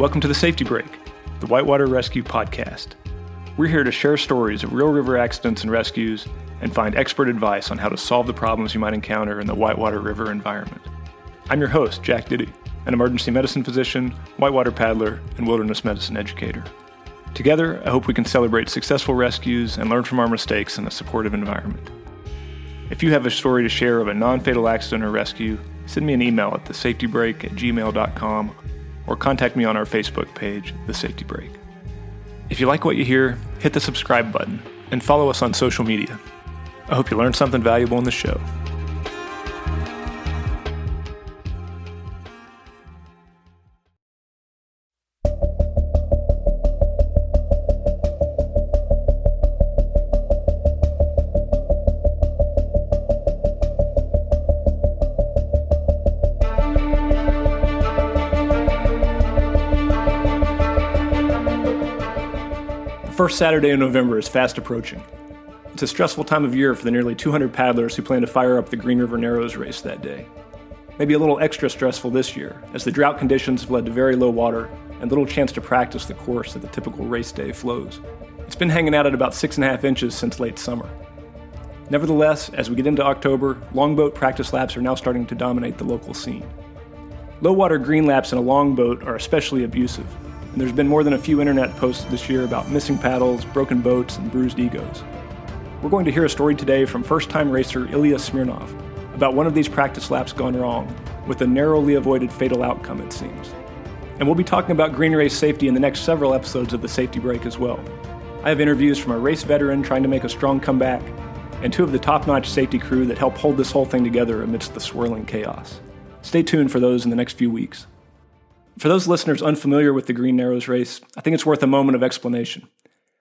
Welcome to the Safety Break, the Whitewater Rescue Podcast. We're here to share stories of real river accidents and rescues and find expert advice on how to solve the problems you might encounter in the Whitewater River environment. I'm your host, Jack Diddy, an emergency medicine physician, whitewater paddler, and wilderness medicine educator. Together, I hope we can celebrate successful rescues and learn from our mistakes in a supportive environment. If you have a story to share of a non fatal accident or rescue, send me an email at thesafetybreak at gmail.com or contact me on our Facebook page, The Safety Break. If you like what you hear, hit the subscribe button and follow us on social media. I hope you learned something valuable in the show. First Saturday in November is fast approaching. It's a stressful time of year for the nearly 200 paddlers who plan to fire up the Green River Narrows race that day. Maybe a little extra stressful this year, as the drought conditions have led to very low water and little chance to practice the course that the typical race day flows. It's been hanging out at about six and a half inches since late summer. Nevertheless, as we get into October, longboat practice laps are now starting to dominate the local scene. Low water green laps in a longboat are especially abusive, and there's been more than a few internet posts this year about missing paddles, broken boats, and bruised egos. We're going to hear a story today from first time racer Ilya Smirnov about one of these practice laps gone wrong, with a narrowly avoided fatal outcome, it seems. And we'll be talking about green race safety in the next several episodes of the Safety Break as well. I have interviews from a race veteran trying to make a strong comeback, and two of the top notch safety crew that help hold this whole thing together amidst the swirling chaos. Stay tuned for those in the next few weeks. For those listeners unfamiliar with the Green Narrows race, I think it's worth a moment of explanation.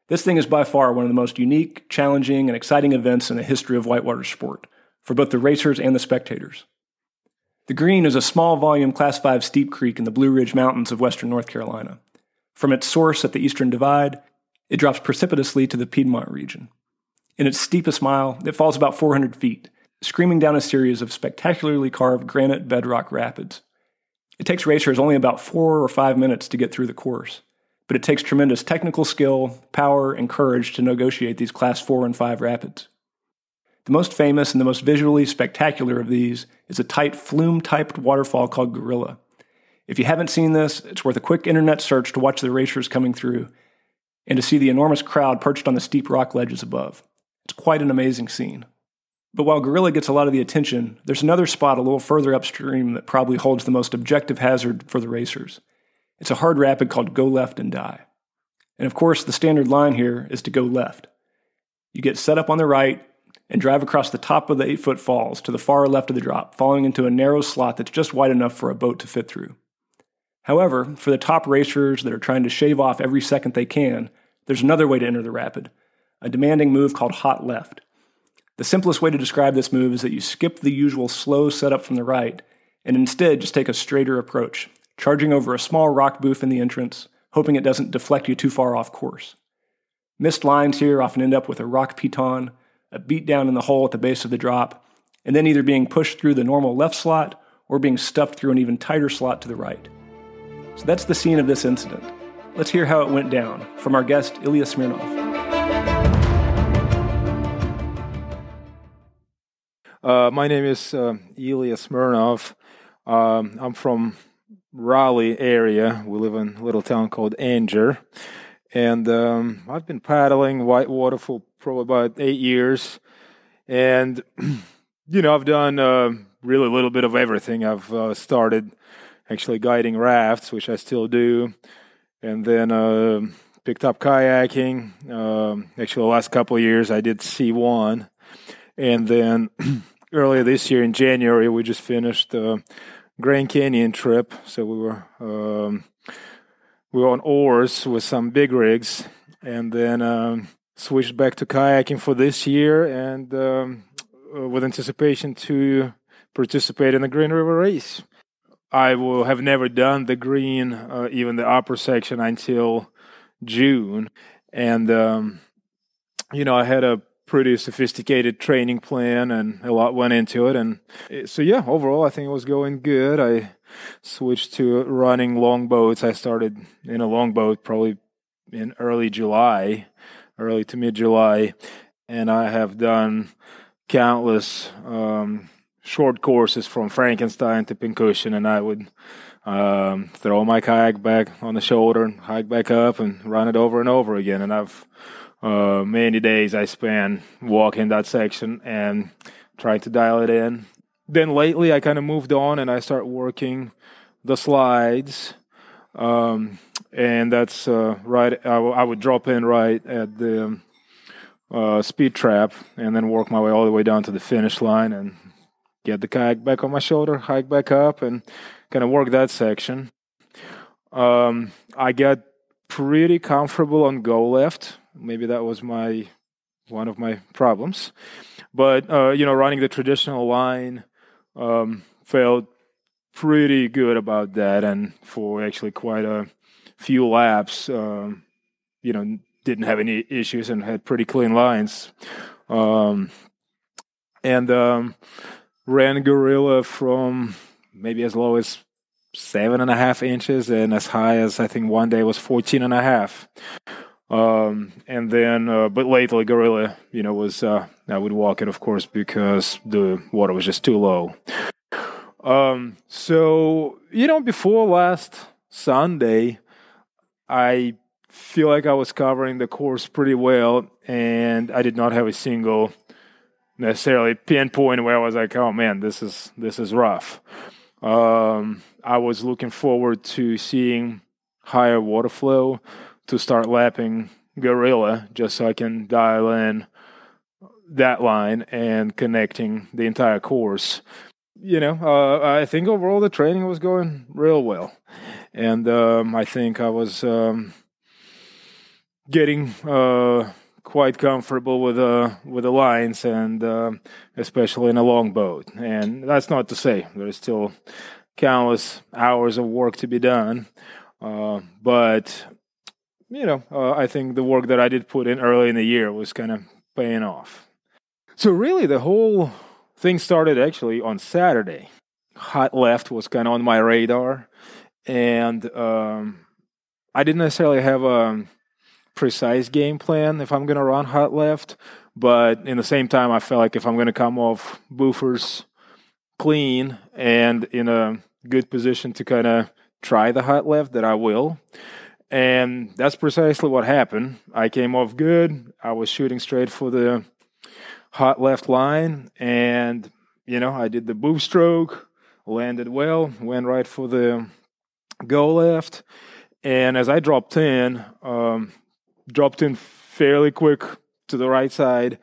This thing is by far one of the most unique, challenging, and exciting events in the history of whitewater sport, for both the racers and the spectators. The Green is a small volume Class 5 steep creek in the Blue Ridge Mountains of western North Carolina. From its source at the Eastern Divide, it drops precipitously to the Piedmont region. In its steepest mile, it falls about 400 feet, screaming down a series of spectacularly carved granite bedrock rapids. It takes racers only about four or five minutes to get through the course, but it takes tremendous technical skill, power, and courage to negotiate these Class 4 and 5 rapids. The most famous and the most visually spectacular of these is a tight flume typed waterfall called Gorilla. If you haven't seen this, it's worth a quick internet search to watch the racers coming through and to see the enormous crowd perched on the steep rock ledges above. It's quite an amazing scene. But while Gorilla gets a lot of the attention, there's another spot a little further upstream that probably holds the most objective hazard for the racers. It's a hard rapid called Go Left and Die. And of course, the standard line here is to go left. You get set up on the right and drive across the top of the eight foot falls to the far left of the drop, falling into a narrow slot that's just wide enough for a boat to fit through. However, for the top racers that are trying to shave off every second they can, there's another way to enter the rapid a demanding move called hot left. The simplest way to describe this move is that you skip the usual slow setup from the right and instead just take a straighter approach, charging over a small rock boof in the entrance, hoping it doesn't deflect you too far off course. Missed lines here often end up with a rock piton, a beat down in the hole at the base of the drop, and then either being pushed through the normal left slot or being stuffed through an even tighter slot to the right. So that's the scene of this incident. Let's hear how it went down from our guest, Ilya Smirnov. Uh, my name is uh, Ilya Smirnov. Um, I'm from Raleigh area. We live in a little town called Angier. And um, I've been paddling whitewater for probably about eight years. And, you know, I've done uh, really a little bit of everything. I've uh, started actually guiding rafts, which I still do. And then uh, picked up kayaking. Um, actually, the last couple of years I did C1 and then earlier this year in January, we just finished the Grand Canyon trip. So we were um, we were on oars with some big rigs, and then um, switched back to kayaking for this year, and um, uh, with anticipation to participate in the Green River Race. I will have never done the green, uh, even the upper section, until June, and um, you know I had a pretty sophisticated training plan and a lot went into it and so yeah overall i think it was going good i switched to running longboats. I started in a longboat probably in early July, early to mid July, and I have done countless um, short courses from Frankenstein to Pincushion, and I would um, throw my kayak back on the shoulder and hike back up and run it over and over again. And I've uh, many days I spent walking that section and trying to dial it in. Then lately, I kind of moved on and I start working the slides. Um, and that's uh, right. I, w- I would drop in right at the uh, speed trap and then work my way all the way down to the finish line and get the kayak back on my shoulder, hike back up, and kind of work that section. Um, I got pretty comfortable on go left. Maybe that was my one of my problems, but uh, you know, running the traditional line um, pretty good about that, and for actually quite a few laps, um, you know, didn't have any issues and had pretty clean lines. Um, and um, ran gorilla from maybe as low as seven and a half inches and as high as I think one day was 14 and a half. Um, and then, uh, but lately gorilla, you know, was, uh, I would walk it, of course, because the water was just too low. Um, so, you know, before last Sunday, I feel like I was covering the course pretty well and I did not have a single necessarily pinpoint where I was like, oh man, this is this is rough. Um, I was looking forward to seeing higher water flow to start lapping Gorilla, just so I can dial in that line and connecting the entire course. You know, uh, I think overall the training was going real well, and um, I think I was um, getting. Uh, quite comfortable with uh with the lines and uh, especially in a long boat. And that's not to say there's still countless hours of work to be done, uh, but you know uh, I think the work that I did put in early in the year was kind of paying off. So really, the whole thing started actually on Saturday. Hot left was kind of on my radar, and um, I didn't necessarily have a precise game plan if I'm going to run hot left. But in the same time, I felt like if I'm going to come off Bufors clean and in a good position to kind of try the hot left, that I will. And that's precisely what happened. I came off good. I was shooting straight for the hot left line. And, you know, I did the boof stroke, landed well, went right for the go left. And as I dropped in, um, dropped in fairly quick to the right side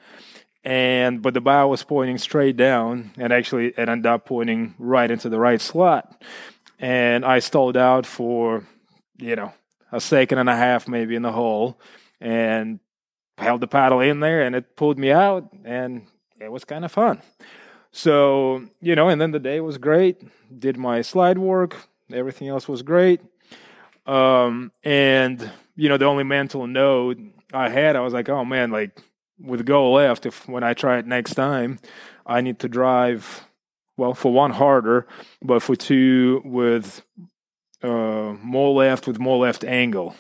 and but the bow was pointing straight down and actually it ended up pointing right into the right slot and i stalled out for you know a second and a half maybe in the hole and held the paddle in there and it pulled me out and it was kind of fun. So you know and then the day was great did my slide work everything else was great. Um, and you know, the only mental note I had, I was like, oh man, like with go left, if when I try it next time, I need to drive well for one harder, but for two with uh, more left with more left angle.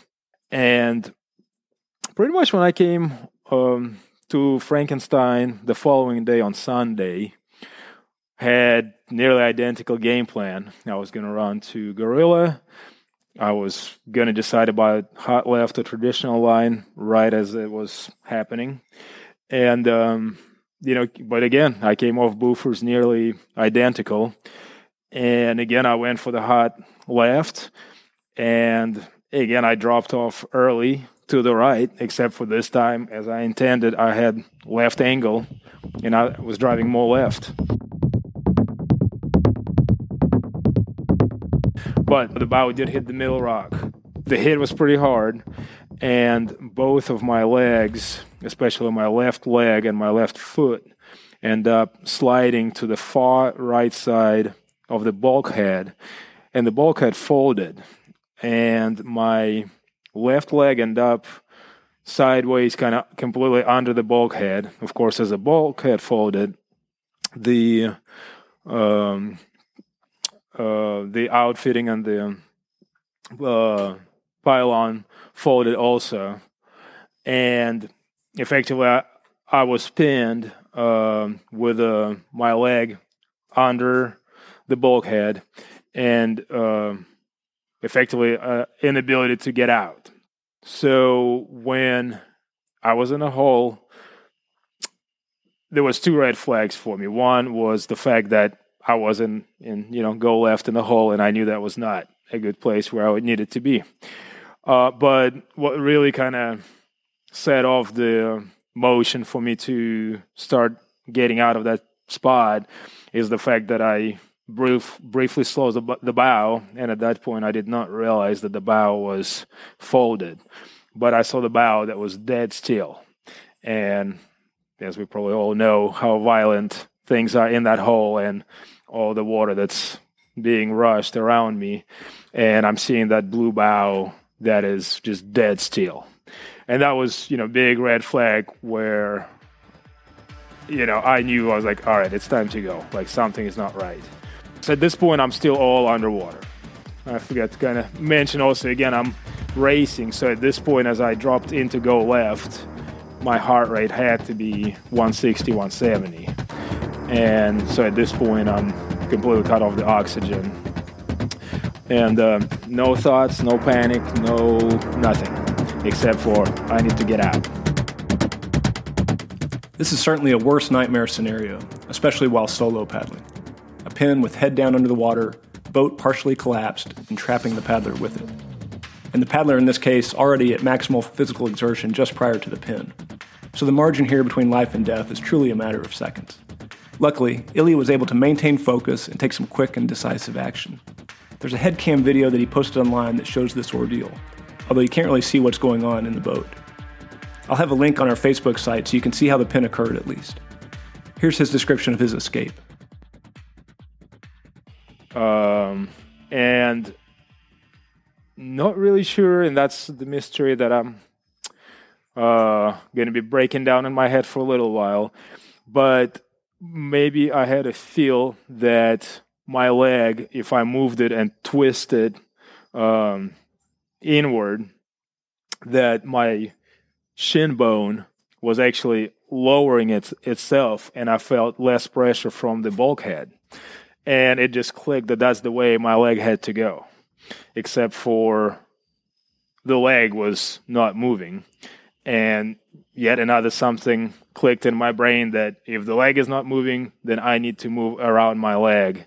And pretty much when I came um, to Frankenstein the following day on Sunday, had nearly identical game plan. I was going to run to Gorilla I was going to decide about hot left, a traditional line, right as it was happening. And, um, you know, but again, I came off Bufors nearly identical. And again, I went for the hot left. And again, I dropped off early to the right, except for this time, as I intended, I had left angle and I was driving more left. but the bow did hit the middle rock. The hit was pretty hard, and both of my legs, especially my left leg and my left foot, end up sliding to the far right side of the bulkhead, and the bulkhead folded, and my left leg ended up sideways, kind of completely under the bulkhead. Of course, as the bulkhead folded, the um, uh, the outfitting and the uh, pylon folded also, and effectively I, I was pinned uh, with my leg under the bulkhead and uh, effectively uh, inability to get out. So when I was in a hole, there was two red flags for me. One was the fact that I wasn't in, you know, go left in the hole, and I knew that was not a good place where I needed to be. Uh, but what really kind of set off the motion for me to start getting out of that spot is the fact that I brief, briefly slowed the, the bow, and at that point I did not realize that the bow was folded. But I saw the bow that was dead still, and as we probably all know, how violent things are in that hole and all the water that's being rushed around me. And I'm seeing that blue bow that is just dead still. And that was, you know, big red flag where, you know, I knew I was like, all right, it's time to go. Like something is not right. So at this point, I'm still all underwater. I forgot to kind of mention also again, I'm racing. So at this point, as I dropped in to go left, my heart rate had to be 160, 170. And so at this point, I'm completely cut off the oxygen. And uh, no thoughts, no panic, no nothing, except for I need to get out. This is certainly a worse nightmare scenario, especially while solo paddling. Pin with head down under the water, boat partially collapsed, and trapping the paddler with it. And the paddler in this case already at maximal physical exertion just prior to the pin. So the margin here between life and death is truly a matter of seconds. Luckily, Ilya was able to maintain focus and take some quick and decisive action. There's a headcam video that he posted online that shows this ordeal, although you can't really see what's going on in the boat. I'll have a link on our Facebook site so you can see how the pin occurred at least. Here's his description of his escape. Um, and not really sure, and that's the mystery that I'm uh, going to be breaking down in my head for a little while. But maybe I had a feel that my leg, if I moved it and twisted um, inward, that my shin bone was actually lowering it, itself, and I felt less pressure from the bulkhead. And it just clicked that that's the way my leg had to go, except for the leg was not moving. And yet another something clicked in my brain that if the leg is not moving, then I need to move around my leg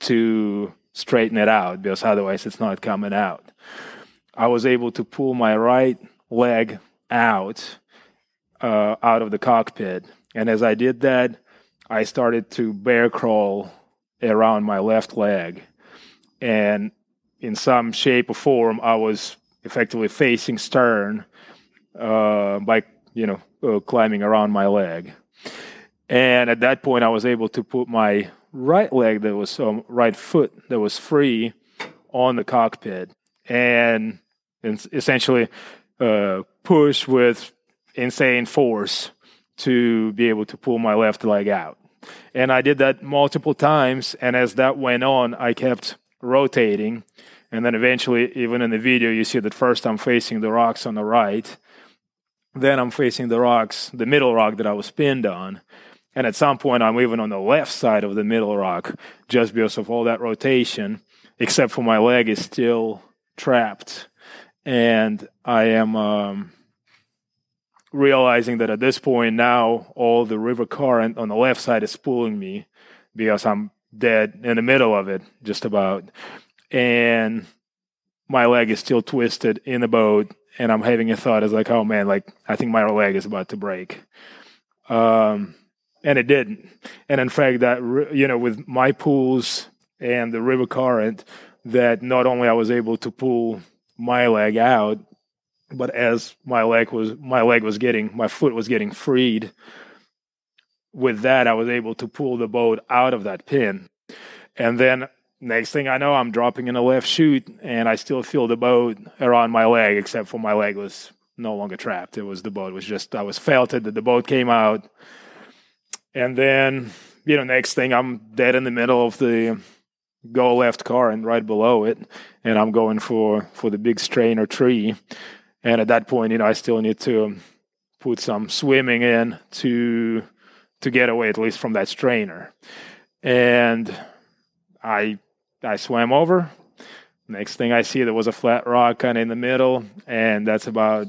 to straighten it out because otherwise it's not coming out. I was able to pull my right leg out uh, out of the cockpit, and as I did that, I started to bear crawl around my left leg, and in some shape or form, I was effectively facing stern uh, by you know uh, climbing around my leg. And at that point, I was able to put my right leg, that was um, right foot, that was free, on the cockpit, and, and essentially uh, push with insane force to be able to pull my left leg out. And I did that multiple times, and as that went on, I kept rotating. And then eventually, even in the video, you see that first I'm facing the rocks on the right, then I'm facing the rocks, the middle rock that I was pinned on. And at some point, I'm even on the left side of the middle rock just because of all that rotation, except for my leg is still trapped. And I am um, realizing that at this point now, all the river current on the left side is pulling me because I'm dead in the middle of it, just about. And my leg is still twisted in the boat and I'm having a thought is like, oh man, like I think my leg is about to break. Um, and it didn't. And in fact, that you know, with my pulls and the river current, that not only I was able to pull my leg out, but as my leg was my leg was getting my foot was getting freed. With that, I was able to pull the boat out of that pin, and then Next thing I know, I'm dropping in a left chute, and I still feel the boat around my leg, except for my leg was no longer trapped. It was the boat was just I was felted that the boat came out, and then you know next thing I'm dead in the middle of the go left car and right below it, and I'm going for for the big strainer tree. And at that point, you know, I still need to put some swimming in to to get away at least from that strainer. And I I swam over. Next thing I see, there was a flat rock kind of in the middle, and that's about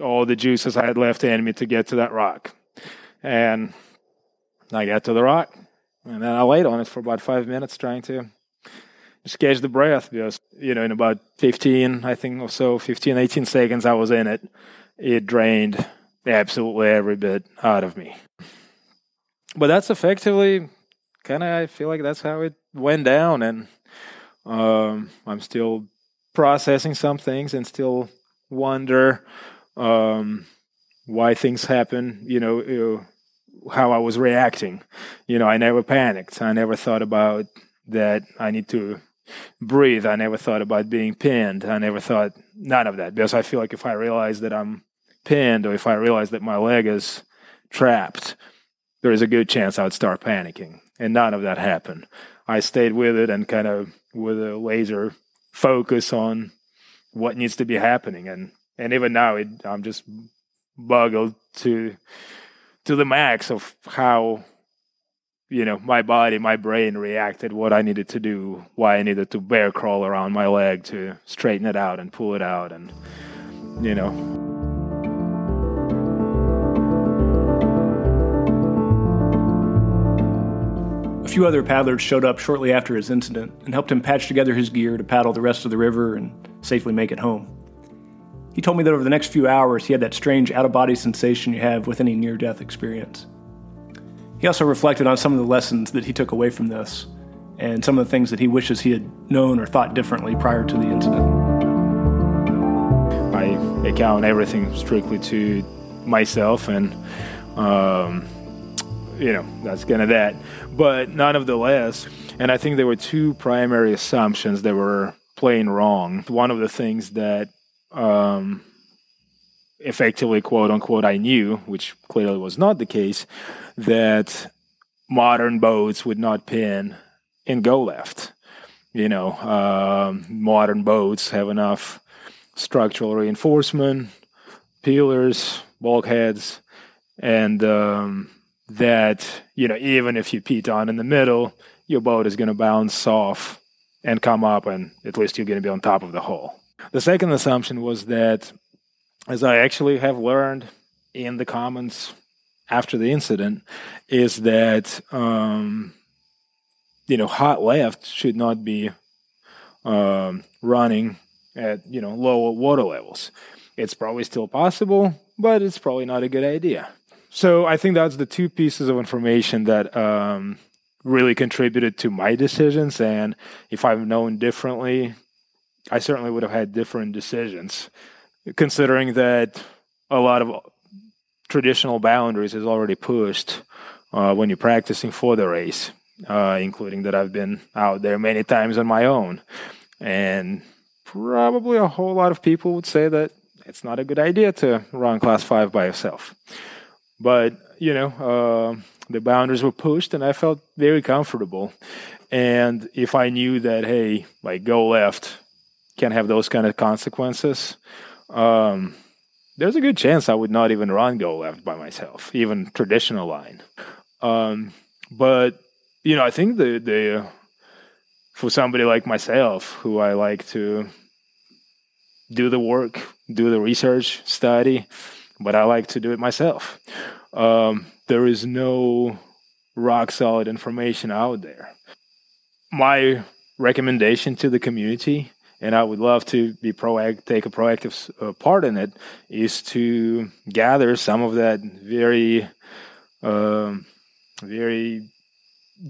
all the juices I had left in me to get to that rock. And I got to the rock, and then I laid on it for about five minutes trying to just catch the breath because, you know, in about 15, I think or so, 15, 18 seconds I was in it, it drained absolutely every bit out of me. But that's effectively kind of, I feel like that's how it went down. And um, I'm still processing some things and still wonder um, why things happen, you know, how I was reacting. You know, I never panicked. I never thought about that I need to breathe. I never thought about being pinned. I never thought none of that because I feel like if I realize that I'm pinned or if I realize that my leg is trapped, there is a good chance I would start panicking. And none of that happened. I stayed with it and kind of with a laser focus on what needs to be happening. And and even now, it, I'm just boggled to to the max of how you know my body my brain reacted what i needed to do why i needed to bear crawl around my leg to straighten it out and pull it out and you know a few other paddlers showed up shortly after his incident and helped him patch together his gear to paddle the rest of the river and safely make it home he told me that over the next few hours, he had that strange out of body sensation you have with any near death experience. He also reflected on some of the lessons that he took away from this and some of the things that he wishes he had known or thought differently prior to the incident. I account everything strictly to myself, and um, you know that's kind of that. But none of the less, and I think there were two primary assumptions that were plain wrong. One of the things that um, effectively, quote unquote, I knew, which clearly was not the case, that modern boats would not pin and go left. You know, um, modern boats have enough structural reinforcement, pillars, bulkheads, and um, that, you know, even if you piton in the middle, your boat is going to bounce off and come up, and at least you're going to be on top of the hull. The second assumption was that, as I actually have learned in the comments after the incident, is that um, you know hot left should not be um, running at you know lower water levels. It's probably still possible, but it's probably not a good idea. So I think that's the two pieces of information that um, really contributed to my decisions. And if I've known differently, I certainly would have had different decisions, considering that a lot of traditional boundaries is already pushed uh, when you're practicing for the race, uh, including that I've been out there many times on my own. And probably a whole lot of people would say that it's not a good idea to run class five by yourself. But, you know, uh, the boundaries were pushed and I felt very comfortable. And if I knew that, hey, like go left, can have those kind of consequences. Um, there's a good chance I would not even run go left by myself, even traditional line. Um, but you know, I think the the for somebody like myself, who I like to do the work, do the research, study, but I like to do it myself. Um, there is no rock solid information out there. My recommendation to the community and I would love to be proactive, take a proactive uh, part in it, is to gather some of that very, um, very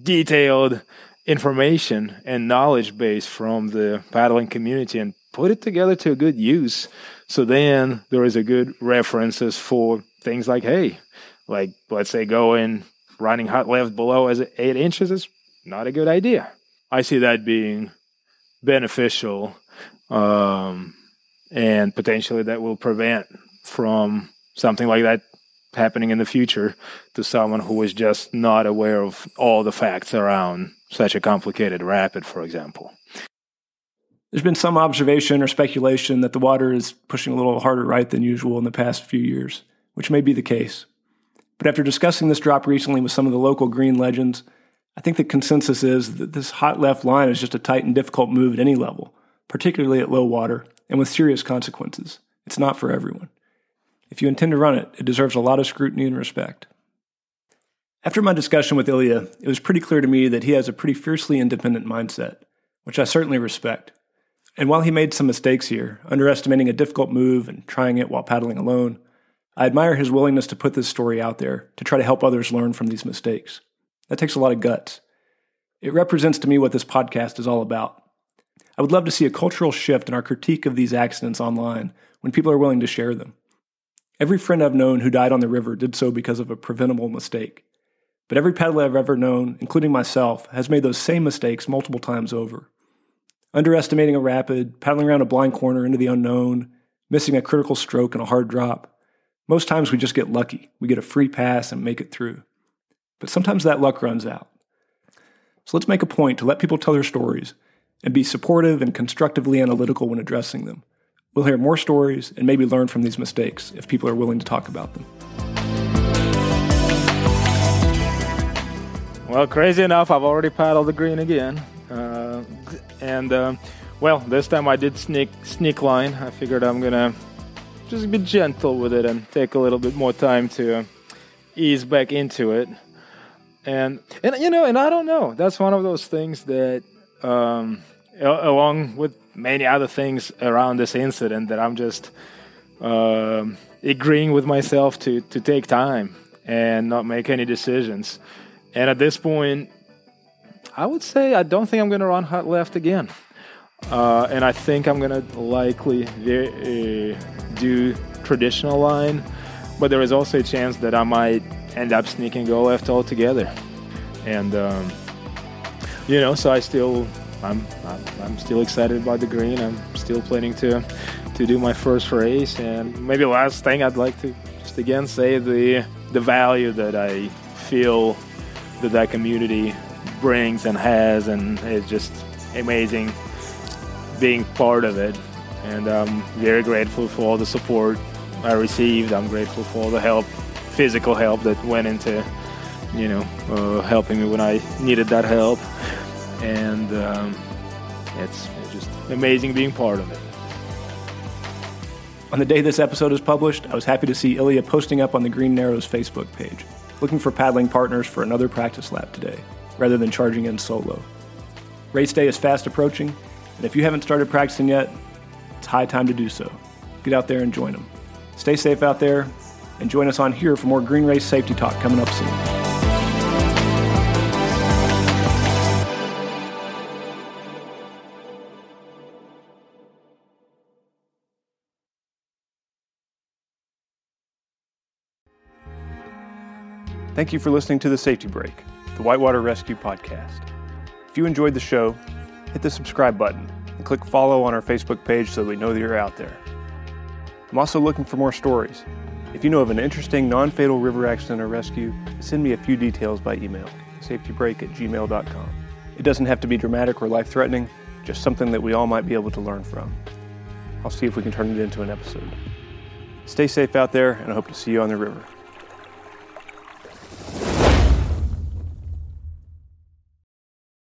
detailed information and knowledge base from the paddling community and put it together to a good use. So then there is a good references for things like, hey, like let's say going running hot left below as eight inches is not a good idea. I see that being beneficial um, and potentially that will prevent from something like that happening in the future to someone who is just not aware of all the facts around such a complicated rapid, for example. There's been some observation or speculation that the water is pushing a little harder right than usual in the past few years, which may be the case. But after discussing this drop recently with some of the local green legends, I think the consensus is that this hot left line is just a tight and difficult move at any level, particularly at low water and with serious consequences. It's not for everyone. If you intend to run it, it deserves a lot of scrutiny and respect. After my discussion with Ilya, it was pretty clear to me that he has a pretty fiercely independent mindset, which I certainly respect. And while he made some mistakes here, underestimating a difficult move and trying it while paddling alone, I admire his willingness to put this story out there to try to help others learn from these mistakes. That takes a lot of guts. It represents to me what this podcast is all about. I would love to see a cultural shift in our critique of these accidents online when people are willing to share them. Every friend I've known who died on the river did so because of a preventable mistake. But every paddler I've ever known, including myself, has made those same mistakes multiple times over. Underestimating a rapid, paddling around a blind corner into the unknown, missing a critical stroke and a hard drop. Most times we just get lucky. We get a free pass and make it through. But sometimes that luck runs out. So let's make a point to let people tell their stories and be supportive and constructively analytical when addressing them. We'll hear more stories and maybe learn from these mistakes if people are willing to talk about them. Well, crazy enough, I've already paddled the green again. Uh, and, uh, well, this time I did sneak, sneak line. I figured I'm to just be gentle with it and take a little bit more time to ease back into it and and you know and i don't know. That's one of those things that um, along with many other things around this incident that i'm just um, agreeing with myself to to take time and not make any decisions. And at this point i would say i don't think i'm going to run hot left again. Uh, and i think i'm going to likely uh, do traditional line but there is also a chance that i might end up sneaking go left altogether. And um, you know, so I still I'm, I'm, I'm still excited about the green. I'm still planning to to do my first race. And maybe last thing I'd like to just again say the the value that I feel that that community brings and has, and it's just amazing being part of it. And I'm very grateful for all the support I received. I'm grateful for all the help physical help that went into, you know, uh, helping me when I needed that help. And um, it's just amazing being part of it. On the day this episode is published, I was happy to see Ilya posting up on the Green Narrows Facebook page, looking for paddling partners for another practice lap today, rather than charging in solo. Race day is fast approaching, and if you haven't started practicing yet, it's high time to do so. Get out there and join them. Stay safe out there, and join us on here for more Green Race Safety Talk coming up soon. Thank you for listening to The Safety Break, the Whitewater Rescue Podcast. If you enjoyed the show, hit the subscribe button and click follow on our Facebook page so we know that you're out there. I'm also looking for more stories. If you know of an interesting non fatal river accident or rescue, send me a few details by email safetybreak at gmail.com. It doesn't have to be dramatic or life threatening, just something that we all might be able to learn from. I'll see if we can turn it into an episode. Stay safe out there, and I hope to see you on the river.